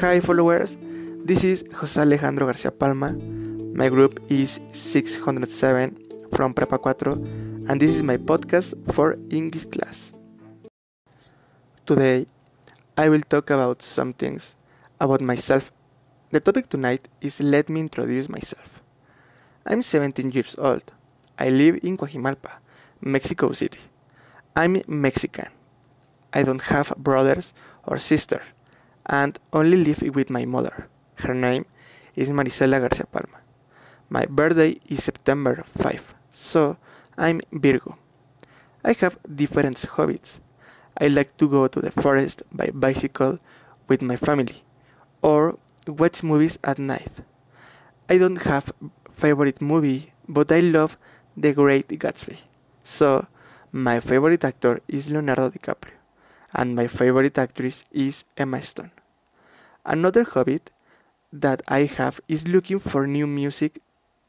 Hi followers, this is José Alejandro Garcia Palma. My group is 607 from Prepa 4 and this is my podcast for English class. Today I will talk about some things about myself. The topic tonight is let me introduce myself. I'm 17 years old. I live in Cuajimalpa, Mexico City. I'm Mexican. I don't have brothers or sisters and only live with my mother. Her name is Marisela Garcia Palma. My birthday is September 5, so I'm Virgo. I have different hobbies. I like to go to the forest by bicycle with my family or watch movies at night. I don't have favorite movie, but I love The Great Gatsby. So, my favorite actor is Leonardo DiCaprio, and my favorite actress is Emma Stone. Another hobby that I have is looking for new music,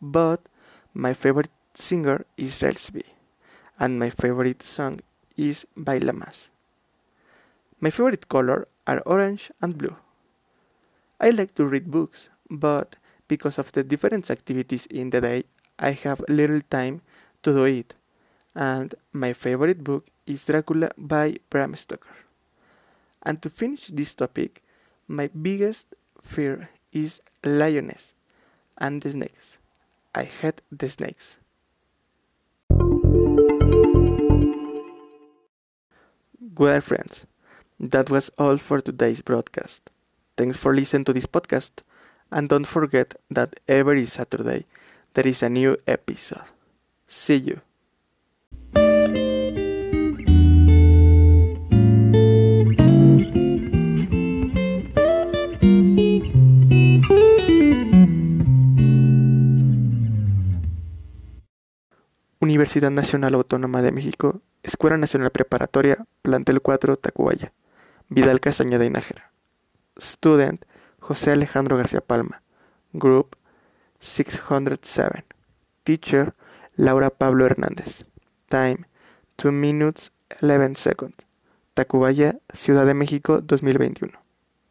but my favorite singer is Rels B, and my favorite song is Baila Más. My favorite color are orange and blue. I like to read books, but because of the different activities in the day, I have little time to do it and my favorite book is Dracula by Bram Stoker. And to finish this topic, my biggest fear is lioness and the snakes. I hate the snakes. Well, friends, that was all for today's broadcast. Thanks for listening to this podcast, and don't forget that every Saturday there is a new episode. See you. Universidad Nacional Autónoma de México, Escuela Nacional Preparatoria, Plantel 4, Tacubaya, Vidal Castañeda y Nájera. Student, José Alejandro García Palma. Group, 607. Teacher, Laura Pablo Hernández. Time, 2 minutes 11 seconds. Tacubaya, Ciudad de México, 2021.